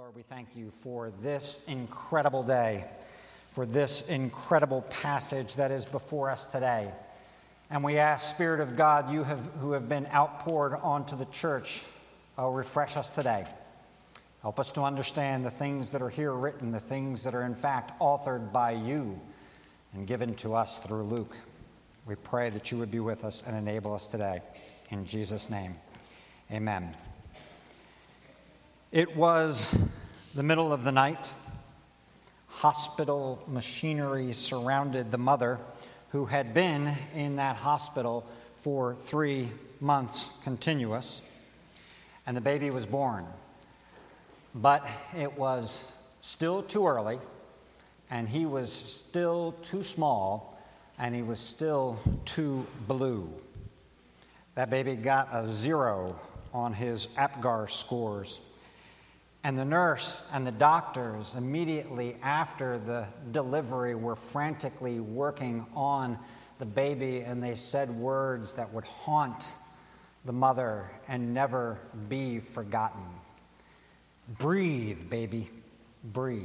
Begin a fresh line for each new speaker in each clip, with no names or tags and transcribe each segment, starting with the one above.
Lord, we thank you for this incredible day, for this incredible passage that is before us today. And we ask, Spirit of God, you have, who have been outpoured onto the church, oh, refresh us today. Help us to understand the things that are here written, the things that are in fact authored by you and given to us through Luke. We pray that you would be with us and enable us today. In Jesus' name, amen. It was the middle of the night. Hospital machinery surrounded the mother who had been in that hospital for three months continuous, and the baby was born. But it was still too early, and he was still too small, and he was still too blue. That baby got a zero on his APGAR scores. And the nurse and the doctors, immediately after the delivery, were frantically working on the baby, and they said words that would haunt the mother and never be forgotten. Breathe, baby, breathe.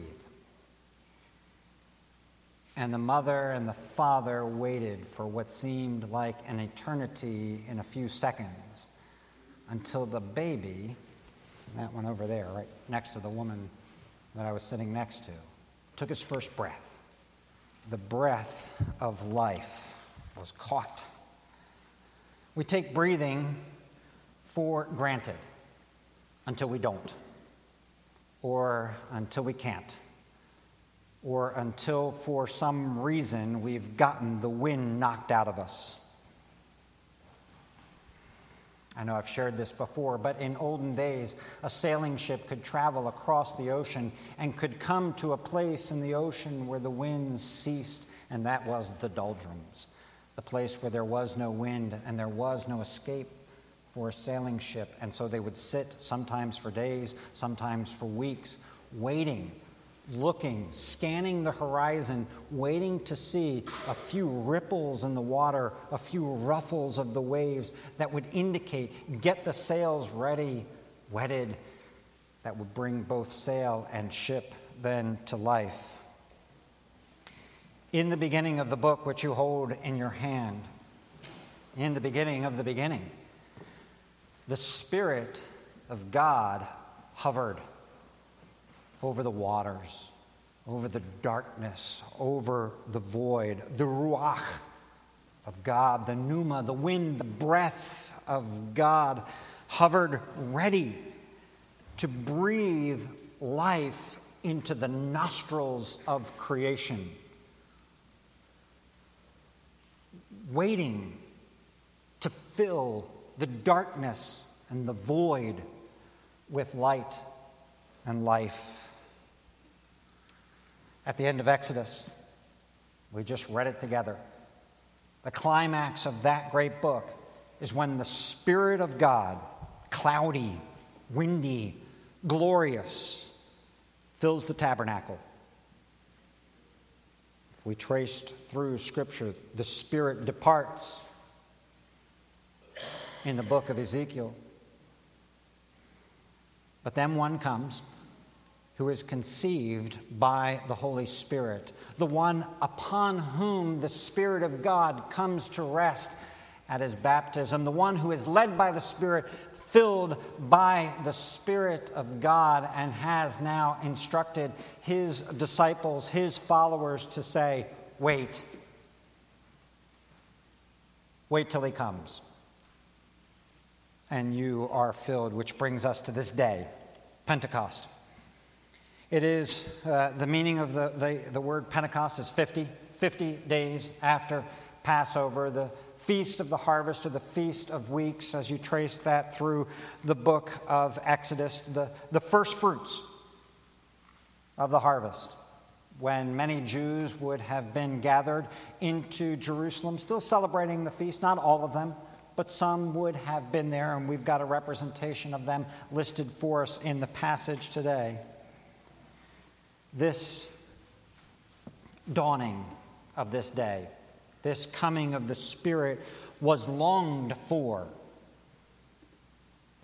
And the mother and the father waited for what seemed like an eternity in a few seconds until the baby that one over there, right next to the woman that I was sitting next to, took his first breath. The breath of life was caught. We take breathing for granted until we don't, or until we can't, or until for some reason we've gotten the wind knocked out of us. I know I've shared this before, but in olden days, a sailing ship could travel across the ocean and could come to a place in the ocean where the winds ceased, and that was the doldrums, the place where there was no wind and there was no escape for a sailing ship. And so they would sit, sometimes for days, sometimes for weeks, waiting looking, scanning the horizon, waiting to see a few ripples in the water, a few ruffles of the waves that would indicate get the sails ready, wetted, that would bring both sail and ship then to life. In the beginning of the book, which you hold in your hand, in the beginning of the beginning, the Spirit of God hovered over the waters, over the darkness, over the void, the ruach of God, the pneuma, the wind, the breath of God hovered ready to breathe life into the nostrils of creation, waiting to fill the darkness and the void with light and life at the end of Exodus. We just read it together. The climax of that great book is when the Spirit of God, cloudy, windy, glorious, fills the tabernacle. If we traced through Scripture, the Spirit departs in the book of Ezekiel. But then one comes who is conceived by the Holy Spirit, the one upon whom the Spirit of God comes to rest at his baptism, the one who is led by the Spirit, filled by the Spirit of God, and has now instructed his disciples, his followers, to say, Wait. Wait till he comes. And you are filled, which brings us to this day, Pentecost. It is uh, the meaning of the, the, the word Pentecost is 50, 50 days after Passover, the feast of the harvest or the feast of weeks, as you trace that through the book of Exodus, the, the first fruits of the harvest. When many Jews would have been gathered into Jerusalem, still celebrating the feast, not all of them, but some would have been there, and we've got a representation of them listed for us in the passage today this dawning of this day, this coming of the Spirit, was longed for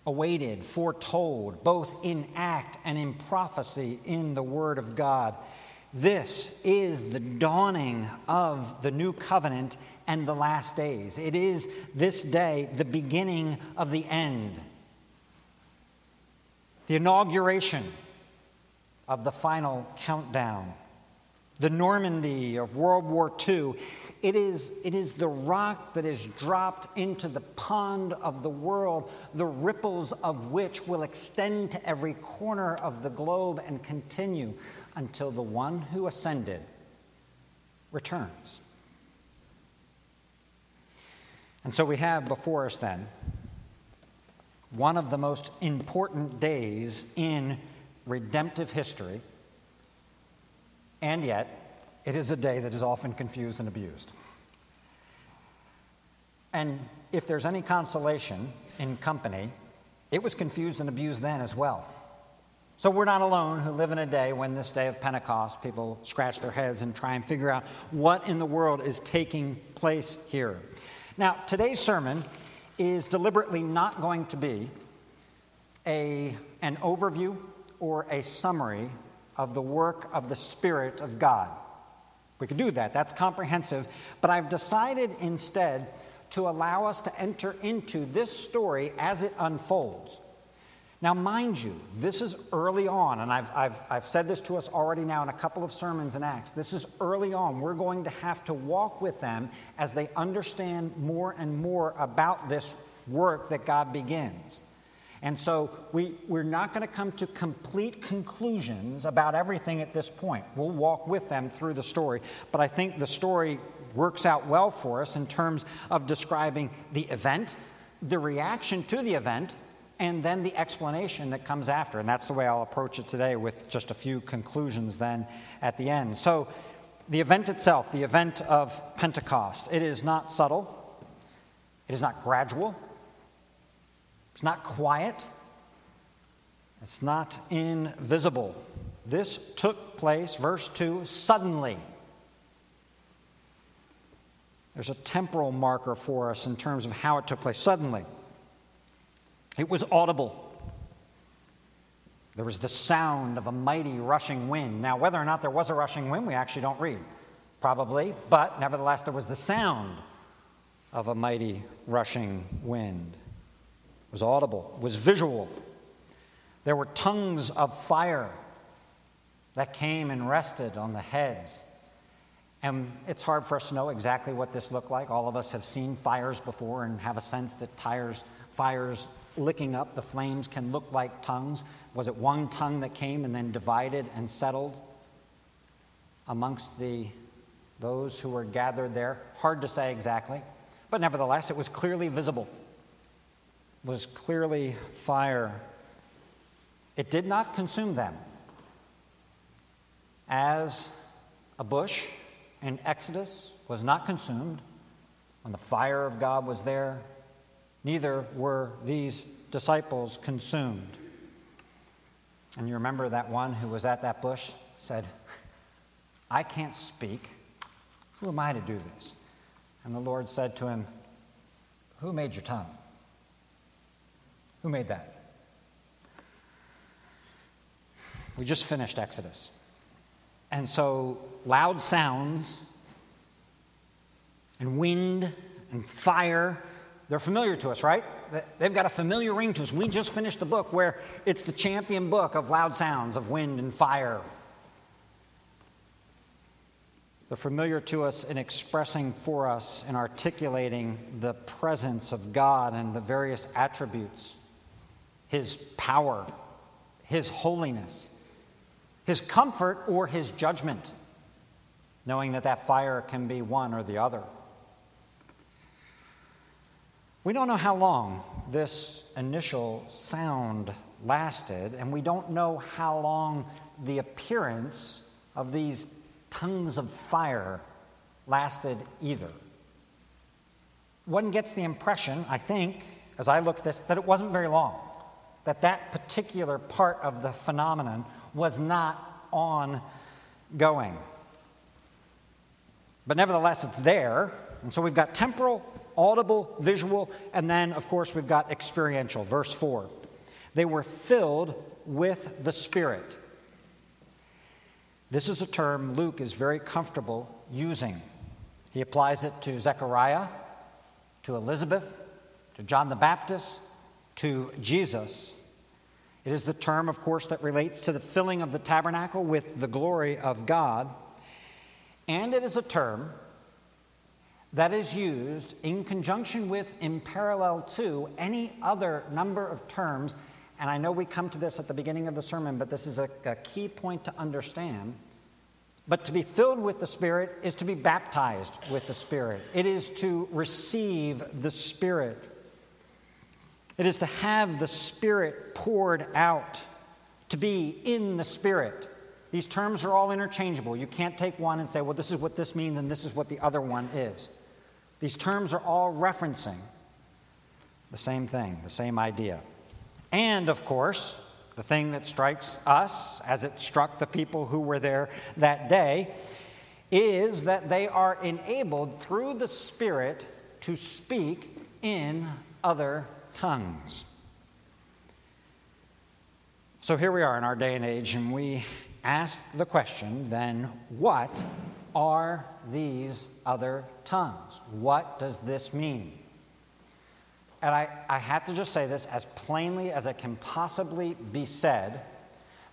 awaited, foretold, both in act and in prophecy in the Word of God. This is the dawning of the new covenant and the last days. It is this day the beginning of the end, the inauguration of the final countdown, the Normandy of World War II. It is, it is the rock that is dropped into the pond of the world, the ripples of which will extend to every corner of the globe and continue until the one who ascended returns. And so we have before us then one of the most important days in redemptive history, and yet it is a day that is often confused and abused. And if there's any consolation in company, it was confused and abused then as well. So we're not alone who live in a day when this day of Pentecost, people scratch their heads and try and figure out what in the world is taking place here. Now, today's sermon is deliberately not going to be a, an overview or a summary of the work of the Spirit of God. We could do that, that's comprehensive. But I've decided instead to allow us to enter into this story as it unfolds. Now, mind you, this is early on, and I've, I've, I've said this to us already now in a couple of sermons in Acts. This is early on. We're going to have to walk with them as they understand more and more about this work that God begins. And so we, we're not going to come to complete conclusions about everything at this point. We'll walk with them through the story. But I think the story works out well for us in terms of describing the event, the reaction to the event, and then the explanation that comes after. And that's the way I'll approach it today with just a few conclusions then at the end. So, the event itself, the event of Pentecost, it is not subtle, it is not gradual, it's not quiet, it's not invisible. This took place, verse 2, suddenly. There's a temporal marker for us in terms of how it took place. Suddenly. It was audible. There was the sound of a mighty rushing wind. Now, whether or not there was a rushing wind, we actually don't read. Probably, but nevertheless, there was the sound of a mighty rushing wind. Was audible, was visual. There were tongues of fire that came and rested on the heads. And it's hard for us to know exactly what this looked like. All of us have seen fires before and have a sense that tires, fires licking up the flames can look like tongues. Was it one tongue that came and then divided and settled amongst the, those who were gathered there? Hard to say exactly. But nevertheless, it was clearly visible, was clearly fire. It did not consume them. As a bush in Exodus was not consumed when the fire of God was there, neither were these disciples consumed. And you remember that one who was at that bush said, I can't speak. Who am I to do this? And the Lord said to him, Who made your tongue? Who made that? We just finished Exodus. And so loud sounds and wind and fire they're familiar to us, right? They've got a familiar ring to us. We just finished the book where it's the champion book of loud sounds, of wind and fire. They're familiar to us in expressing for us and articulating the presence of God and the various attributes His power, His holiness, His comfort, or His judgment, knowing that that fire can be one or the other. We don't know how long this initial sound lasted, and we don't know how long the appearance of these tongues of fire lasted either. One gets the impression, I think, as I look at this, that it wasn't very long, that that particular part of the phenomenon was not ongoing. But nevertheless, it's there, and so we've got temporal audible, visual, and then, of course, we've got experiential. Verse 4. They were filled with the Spirit. This is a term Luke is very comfortable using. He applies it to Zechariah, to Elizabeth, to John the Baptist, to Jesus. It is the term, of course, that relates to the filling of the tabernacle with the glory of God. And it is a term that is used in conjunction with, in parallel to, any other number of terms and I know we come to this at the beginning of the sermon, but this is a, a key point to understand. But to be filled with the Spirit is to be baptized with the Spirit, it is to receive the Spirit. It is to have the Spirit poured out, to be in the Spirit. These terms are all interchangeable. You can't take one and say, well, this is what this means and this is what the other one is. These terms are all referencing the same thing, the same idea. And of course, the thing that strikes us, as it struck the people who were there that day, is that they are enabled through the Spirit to speak in other tongues. So here we are in our day and age, and we ask the question then, what are these other tongues? What does this mean? and I, I have to just say this as plainly as it can possibly be said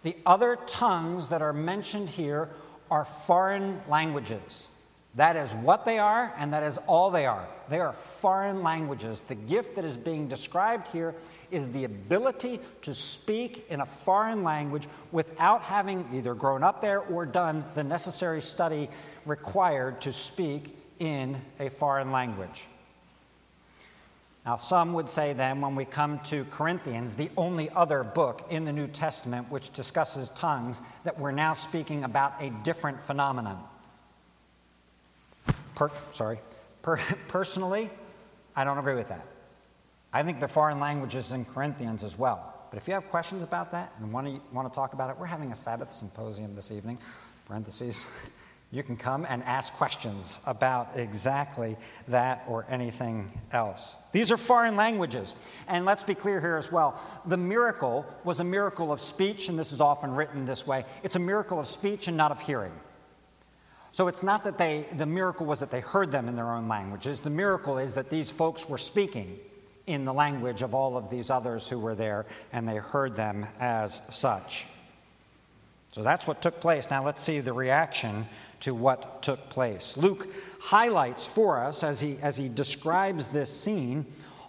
the other tongues that are mentioned here are foreign languages. That is what they are, and that is all they are. They are foreign languages. The gift that is being described here is the ability to speak in a foreign language without having either grown up there or done the necessary study required to speak in a foreign language. Now, some would say then, when we come to Corinthians, the only other book in the New Testament which discusses tongues, that we're now speaking about a different phenomenon. Per, sorry. Per, personally, I don't agree with that. I think the foreign languages in Corinthians as well. But if you have questions about that and want to, want to talk about it, we're having a Sabbath symposium this evening, parentheses. You can come and ask questions about exactly that or anything else. These are foreign languages. And let's be clear here as well. The miracle was a miracle of speech, and this is often written this way it's a miracle of speech and not of hearing. So it's not that they, the miracle was that they heard them in their own languages. The miracle is that these folks were speaking in the language of all of these others who were there, and they heard them as such. So that's what took place. Now let's see the reaction to what took place. Luke highlights for us, as he, as he describes this scene,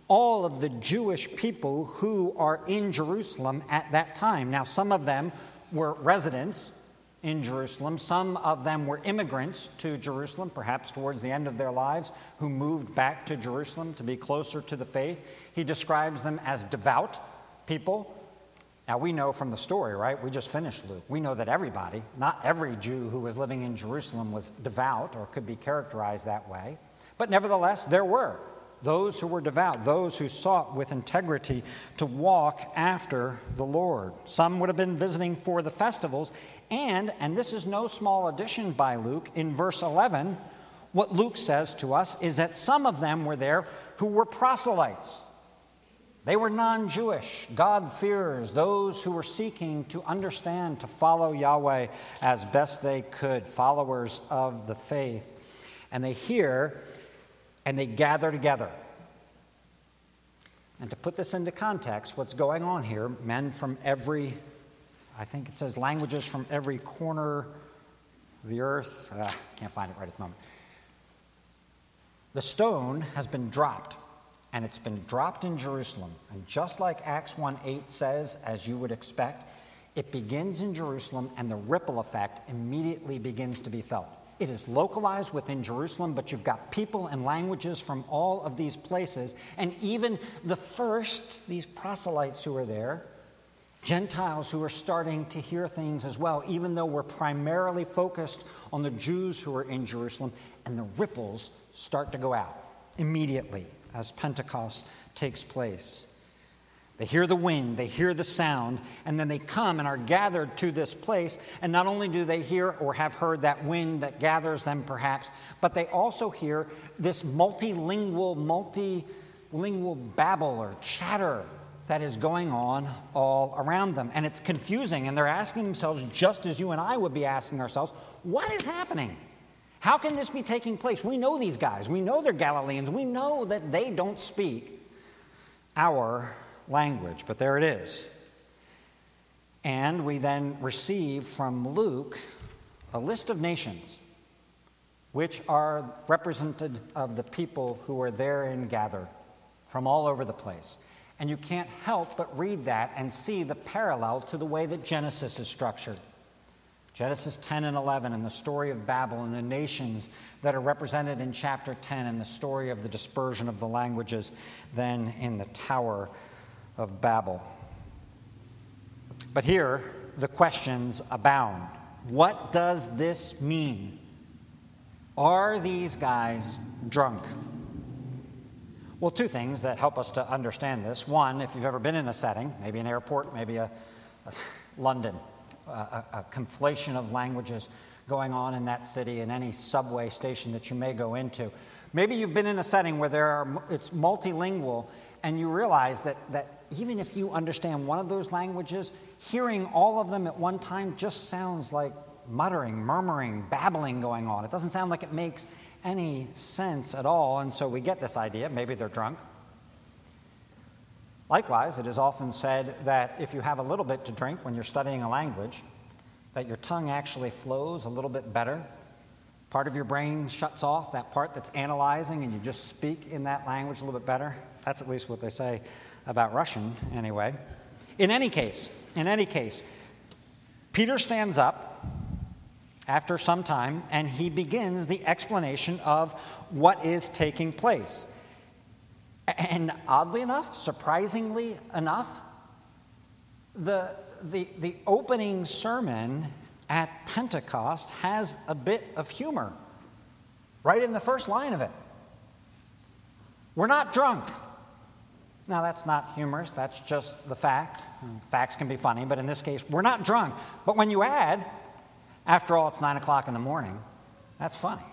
all of the Jewish people who are in Jerusalem at that time. Now, some of them were residents in Jerusalem, some of them were immigrants to Jerusalem, perhaps towards the end of their lives, who moved back to Jerusalem to be closer to the faith. He describes them as devout people now, we know from the story, right? We just finished Luke. We know that everybody, not every Jew who was living in Jerusalem was devout or could be characterized that way. But nevertheless, there were those who were devout, those who sought with integrity to walk after the Lord. Some would have been visiting for the festivals. And, and this is no small addition by Luke, in verse 11, what Luke says to us is that some of them were there who were proselytes. They were non Jewish, God-fearers, those who were seeking to understand, to follow Yahweh as best they could, followers of the faith. And they hear and they gather together. And to put this into context, what's going on here, men from every, I think it says languages from every corner of the earth, uh, can't find it right at the moment. The stone has been dropped and it's been dropped in Jerusalem. And just like Acts 1 8 says, as you would expect, it begins in Jerusalem and the ripple effect immediately begins to be felt. It is localized within Jerusalem, but you've got people and languages from all of these places. And even the first, these proselytes who are there, Gentiles who are starting to hear things as well, even though we're primarily focused on the Jews who are in Jerusalem, and the ripples start to go out immediately as Pentecost takes place. They hear the wind, they hear the sound, and then they come and are gathered to this place. And not only do they hear or have heard that wind that gathers them, perhaps, but they also hear this multilingual, multilingual babble or chatter that is going on all around them. And it's confusing, and they're asking themselves, just as you and I would be asking ourselves, what is happening? How can this be taking place? We know these guys, we know they're Galileans, we know that they don't speak our language, but there it is. And we then receive from Luke a list of nations which are represented of the people who are therein gathered from all over the place. And you can't help but read that and see the parallel to the way that Genesis is structured. Genesis 10 and 11, and the story of Babel and the nations that are represented in chapter 10, and the story of the dispersion of the languages then in the Tower of Babel. But here, the questions abound. What does this mean? Are these guys drunk? Well, two things that help us to understand this. One, if you've ever been in a setting, maybe an airport, maybe a, a London, a, a, conflation of languages going on in that city, in any subway station that you may go into. Maybe you've been in a setting where there are, it's multilingual, and you realize that, that even if you understand one of those languages, hearing all of them at one time just sounds like muttering, murmuring, babbling going on. It doesn't sound like it makes any sense at all, and so we get this idea maybe they're drunk. Likewise, it is often said that if you have a little bit to drink when you're studying a language, that your tongue actually flows a little bit better. Part of your brain shuts off, that part that's analyzing, and you just speak in that language a little bit better. That's at least what they say about Russian anyway. In any case, in any case, Peter stands up after some time and he begins the explanation of what is taking place. And oddly enough, surprisingly enough, the, the, the opening sermon at Pentecost has a bit of humor right in the first line of it. We're not drunk. Now, that's not humorous, that's just the fact. Facts can be funny, but in this case, we're not drunk. But when you add, after all, it's nine o'clock in the morning, that's funny.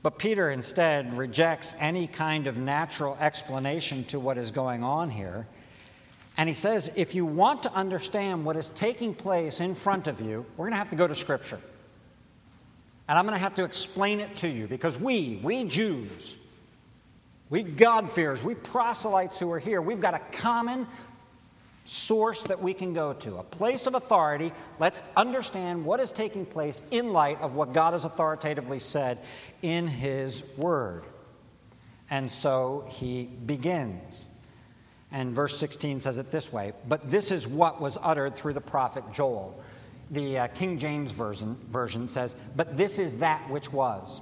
But Peter instead rejects any kind of natural explanation to what is going on here. And he says, if you want to understand what is taking place in front of you, we're going to have to go to Scripture. And I'm going to have to explain it to you because we, we Jews, we God-fearers, we proselytes who are here, we've got a common source that we can go to, a place of authority. Let's understand what is taking place in light of what God has authoritatively said in His Word. And so he begins. And verse 16 says it this way But this is what was uttered through the prophet Joel. The uh, King James version, version says, But this is that which was.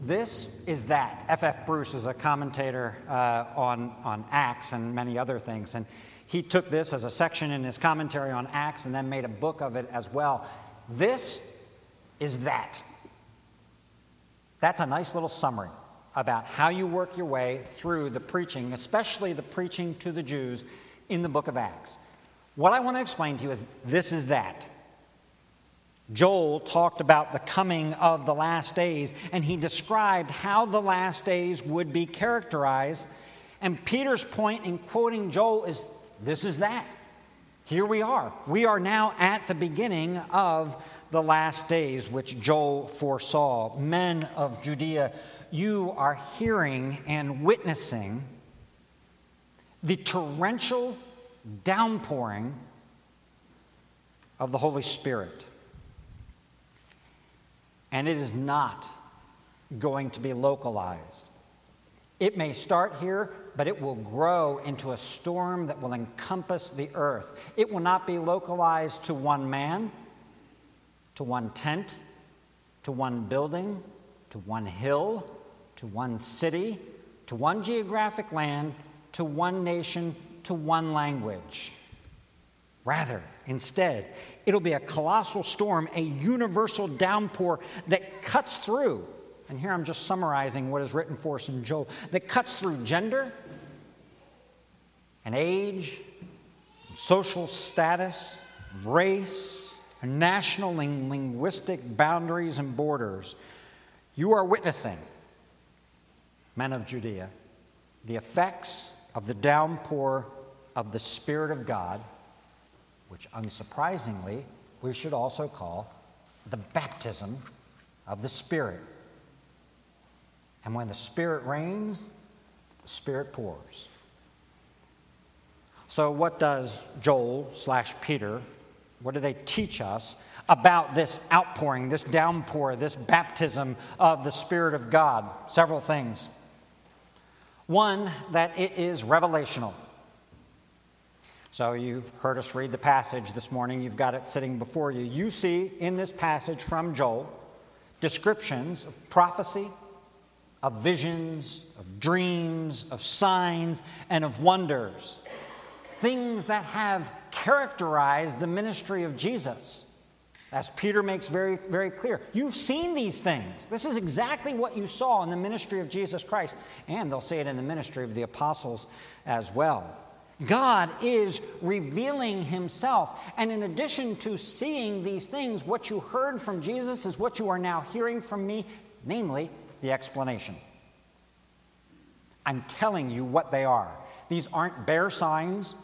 This is that. F.F. F. Bruce is a commentator uh, on, on Acts and many other things. And he took this as a section in his commentary on Acts and then made a book of it as well. This is that. That's a nice little summary about how you work your way through the preaching, especially the preaching to the Jews in the book of Acts. What I want to explain to you is this is that. Joel talked about the coming of the last days, and he described how the last days would be characterized. And Peter's point in quoting Joel is this is that. Here we are. We are now at the beginning of the last days, which Joel foresaw. Men of Judea, you are hearing and witnessing the torrential downpouring of the Holy Spirit. And it is not going to be localized. It may start here, but it will grow into a storm that will encompass the earth. It will not be localized to one man, to one tent, to one building, to one hill, to one city, to one geographic land, to one nation, to one language. Rather, instead, it'll be a colossal storm, a universal downpour that cuts through. And here I'm just summarizing what is written for us in Joel that cuts through gender, and age, social status, race, national and linguistic boundaries and borders. You are witnessing, men of Judea, the effects of the downpour of the Spirit of God, which unsurprisingly we should also call the baptism of the Spirit. And when the Spirit reigns, the Spirit pours. So, what does Joel slash Peter, what do they teach us about this outpouring, this downpour, this baptism of the Spirit of God? Several things. One, that it is revelational. So, you heard us read the passage this morning. You've got it sitting before you. You see in this passage from Joel descriptions of prophecy, of visions, of dreams, of signs, and of wonders. Things that have characterized the ministry of Jesus. As Peter makes very, very clear, you've seen these things. This is exactly what you saw in the ministry of Jesus Christ. And they'll say it in the ministry of the apostles as well. God is revealing himself. And in addition to seeing these things, what you heard from Jesus is what you are now hearing from me, namely the explanation. I'm telling you what they are. These aren't bare signs.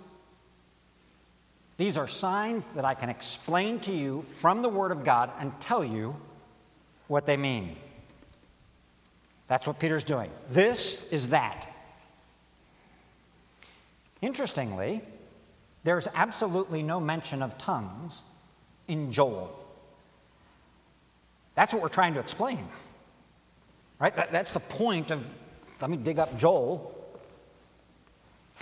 These are signs that I can explain to you from the Word of God and tell you what they mean. That's what Peter's doing. This is that. Interestingly, there's absolutely no mention of tongues in Joel. That's what we're trying to explain. Right? That, that's the point of, let me dig up Joel.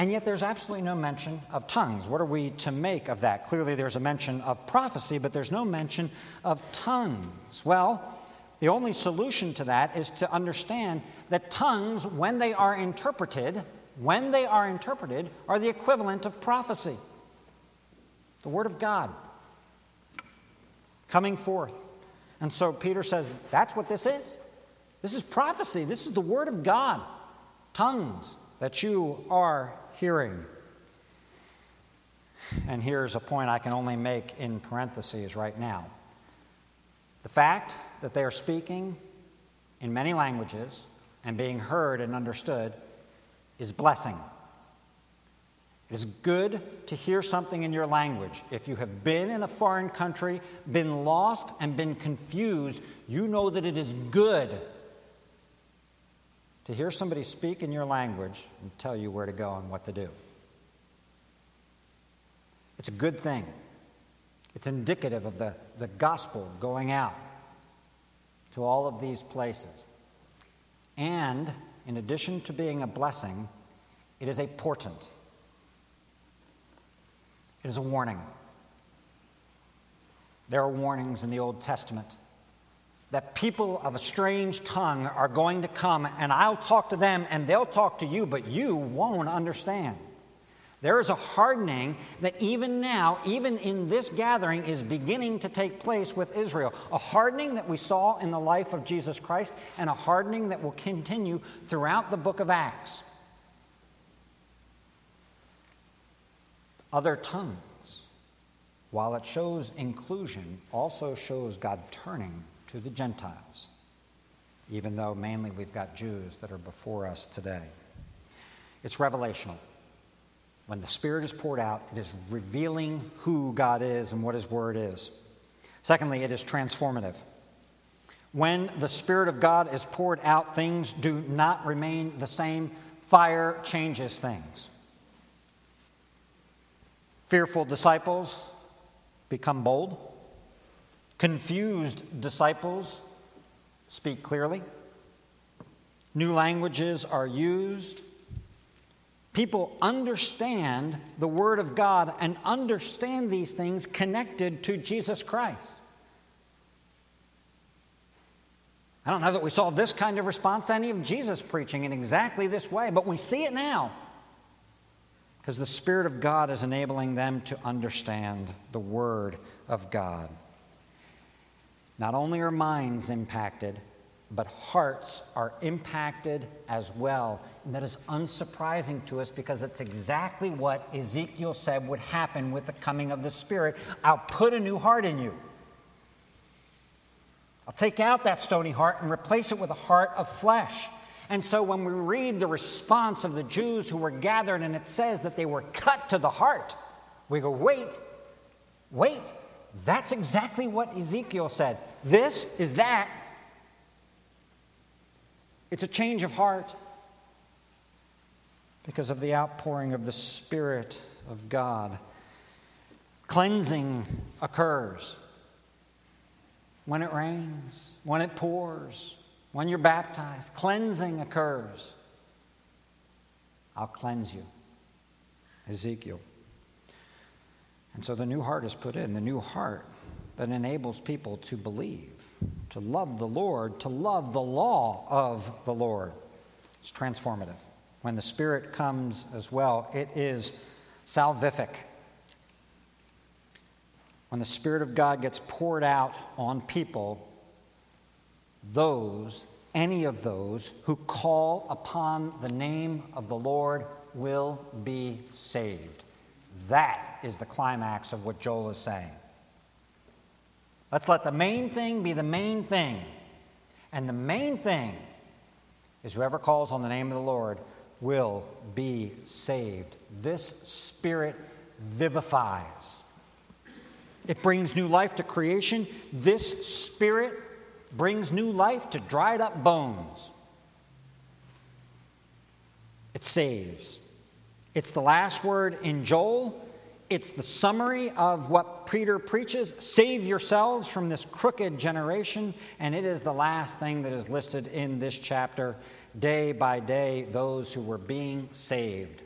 And yet there's absolutely no mention of tongues. What are we to make of that? Clearly there's a mention of prophecy, but there's no mention of tongues. Well, the only solution to that is to understand that tongues, when they are interpreted, when they are interpreted, are the equivalent of prophecy. The Word of God coming forth. And so Peter says, that's what this is. This is prophecy. This is the Word of God. Tongues that you are hearing. And here's a point I can only make in parentheses right now. The fact that they are speaking in many languages and being heard and understood is blessing. It is good to hear something in your language. If you have been in a foreign country, been lost, and been confused, you know that it is good to hear somebody speak in your language and tell you where to go and what to do. It's a good thing. It's indicative of the, the gospel going out to all of these places. And in addition to being a blessing, it is a portent. It is a warning. There are warnings in the Old Testament that people of a strange tongue are going to come, and I'll talk to them, and they'll talk to you, but you won't understand. There is a hardening that even now, even in this gathering, is beginning to take place with Israel. A hardening that we saw in the life of Jesus Christ, and a hardening that will continue throughout the book of Acts. Other tongues, while it shows inclusion, also shows God turning to the Gentiles, even though mainly we've got Jews that are before us today. It's revelational. When the Spirit is poured out, it is revealing who God is and what His Word is. Secondly, it is transformative. When the Spirit of God is poured out, things do not remain the same. Fire changes things. Fearful disciples become bold. Confused disciples speak clearly. New languages are used people understand the Word of God and understand these things connected to Jesus Christ. I don't know that we saw this kind of response to any of Jesus preaching in exactly this way, but we see it now because the Spirit of God is enabling them to understand the Word of God. Not only are minds impacted, but hearts are impacted as well. And that is unsurprising to us because it's exactly what Ezekiel said would happen with the coming of the Spirit. I'll put a new heart in you. I'll take out that stony heart and replace it with a heart of flesh. And so when we read the response of the Jews who were gathered and it says that they were cut to the heart, we go, wait, wait. That's exactly what Ezekiel said. This is that it's a change of heart because of the outpouring of the Spirit of God. Cleansing occurs when it rains, when it pours, when you're baptized. Cleansing occurs. I'll cleanse you. Ezekiel. And so the new heart is put in, the new heart that enables people to believe to love the Lord, to love the law of the Lord. It's transformative. When the Spirit comes as well, it is salvific. When the Spirit of God gets poured out on people, those, any of those who call upon the name of the Lord will be saved. That is the climax of what Joel is saying. Let's let the main thing be the main thing. And the main thing is whoever calls on the name of the Lord will be saved. This Spirit vivifies, it brings new life to creation. This Spirit brings new life to dried up bones. It saves. It's the last word in Joel. It's the summary of what Peter preaches save yourselves from this crooked generation. And it is the last thing that is listed in this chapter day by day, those who were being saved.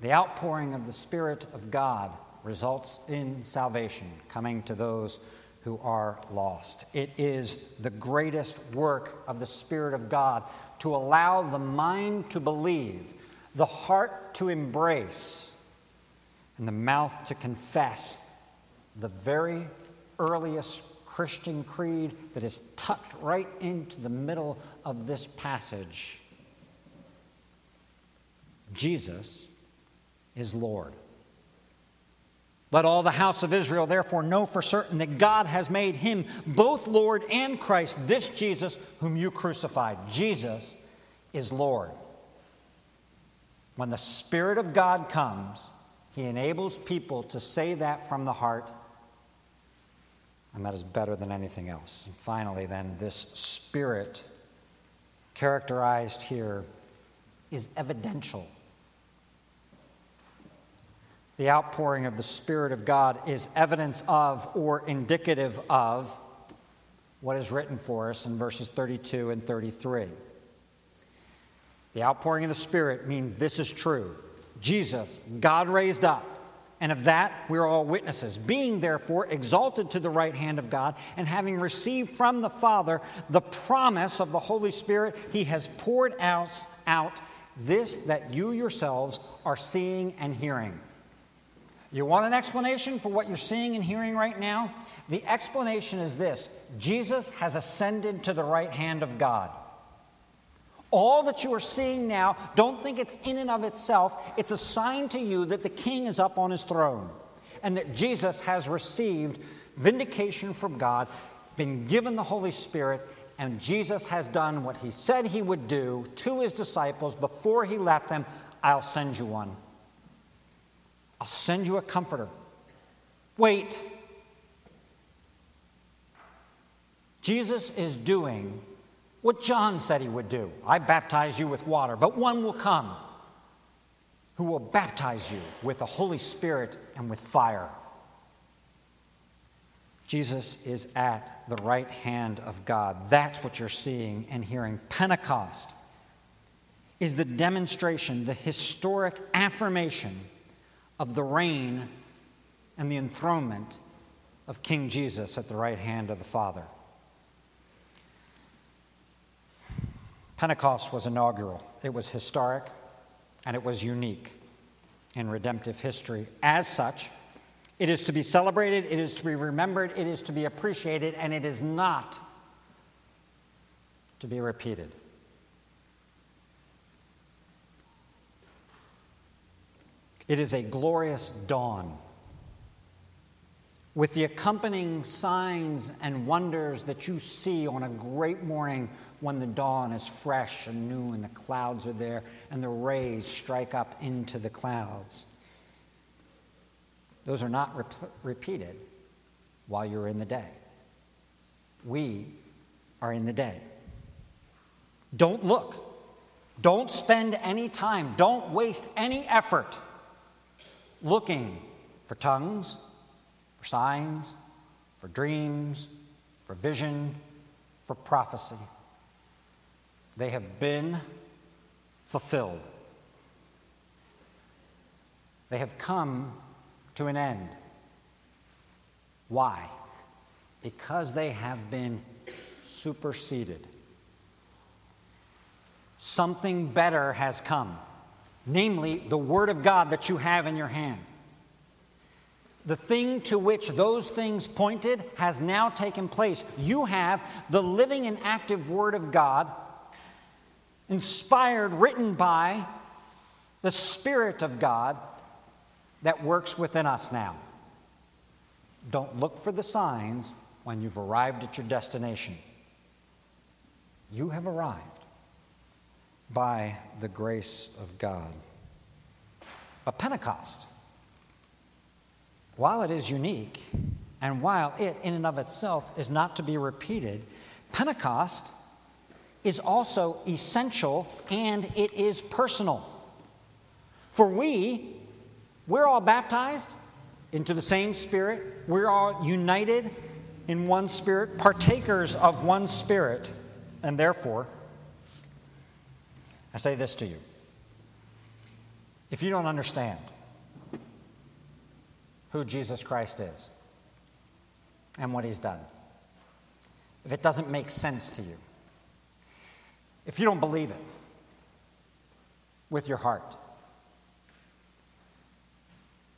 The outpouring of the Spirit of God results in salvation coming to those who are lost. It is the greatest work of the Spirit of God to allow the mind to believe, the heart to embrace and the mouth to confess the very earliest Christian creed that is tucked right into the middle of this passage. Jesus is Lord. Let all the house of Israel therefore know for certain that God has made him both Lord and Christ, this Jesus whom you crucified. Jesus is Lord. When the Spirit of God comes, he enables people to say that from the heart, and that is better than anything else. And finally, then, this spirit characterized here is evidential. The outpouring of the Spirit of God is evidence of or indicative of what is written for us in verses 32 and 33. The outpouring of the Spirit means this is true. Jesus, God raised up. And of that, we're all witnesses. Being therefore exalted to the right hand of God, and having received from the Father the promise of the Holy Spirit, he has poured out, out this that you yourselves are seeing and hearing. You want an explanation for what you're seeing and hearing right now? The explanation is this Jesus has ascended to the right hand of God. All that you are seeing now, don't think it's in and of itself. It's a sign to you that the king is up on his throne and that Jesus has received vindication from God, been given the Holy Spirit, and Jesus has done what he said he would do to his disciples before he left them I'll send you one. I'll send you a comforter. Wait. Jesus is doing what John said he would do I baptize you with water, but one will come who will baptize you with the Holy Spirit and with fire. Jesus is at the right hand of God. That's what you're seeing and hearing. Pentecost is the demonstration, the historic affirmation of the reign and the enthronement of King Jesus at the right hand of the Father. Pentecost was inaugural, it was historic, and it was unique in redemptive history. As such, it is to be celebrated, it is to be remembered, it is to be appreciated, and it is not to be repeated. It is a glorious dawn with the accompanying signs and wonders that you see on a great morning when the dawn is fresh and new and the clouds are there and the rays strike up into the clouds. Those are not rep- repeated while you're in the day. We are in the day. Don't look. Don't spend any time. Don't waste any effort looking for tongues, for signs, for dreams, for vision, for prophecy. They have been fulfilled. They have come to an end. Why? Because they have been superseded. Something better has come, namely the Word of God that you have in your hand. The thing to which those things pointed has now taken place. You have the living and active Word of God, inspired, written by the Spirit of God that works within us now. Don't look for the signs when you've arrived at your destination. You have arrived by the grace of God. But Pentecost, while it is unique, and while it, in and of itself, is not to be repeated, Pentecost is also essential and it is personal. For we, we're all baptized into the same Spirit, we're all united in one Spirit, partakers of one Spirit, and therefore, I say this to you. If you don't understand who Jesus Christ is and what he's done, if it doesn't make sense to you, if you don't believe it with your heart,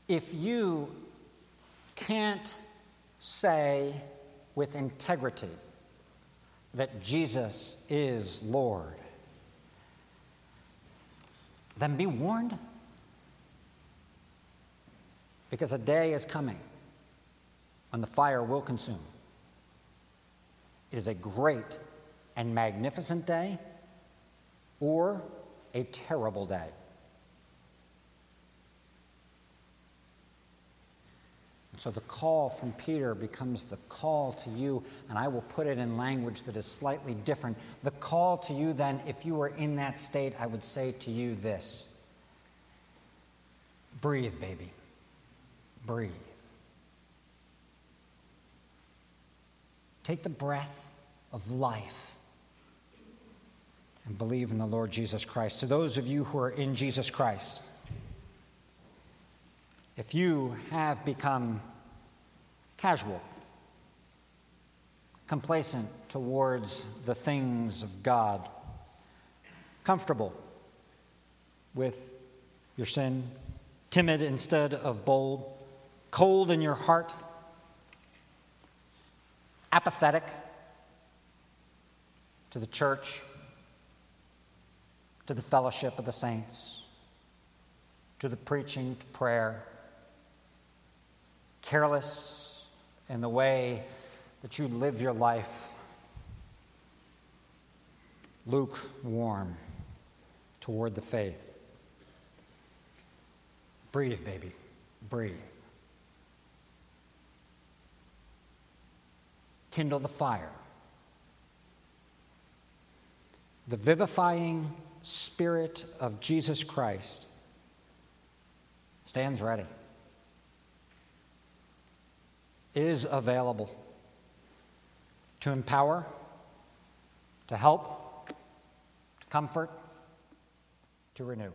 if you can't say with integrity that Jesus is Lord, then be warned. Because a day is coming when the fire will consume. It is a great and magnificent day or a terrible day. And so the call from Peter becomes the call to you, and I will put it in language that is slightly different. The call to you, then, if you were in that state, I would say to you this breathe, baby. Breathe. Take the breath of life and believe in the Lord Jesus Christ. To those of you who are in Jesus Christ, if you have become casual, complacent towards the things of God, comfortable with your sin, timid instead of bold, cold in your heart, apathetic to the church, to the fellowship of the saints, to the preaching, to prayer careless in the way that you live your life, lukewarm toward the faith. Breathe, baby. Breathe. Kindle the fire. The vivifying Spirit of Jesus Christ stands ready is available to empower, to help, to comfort, to renew.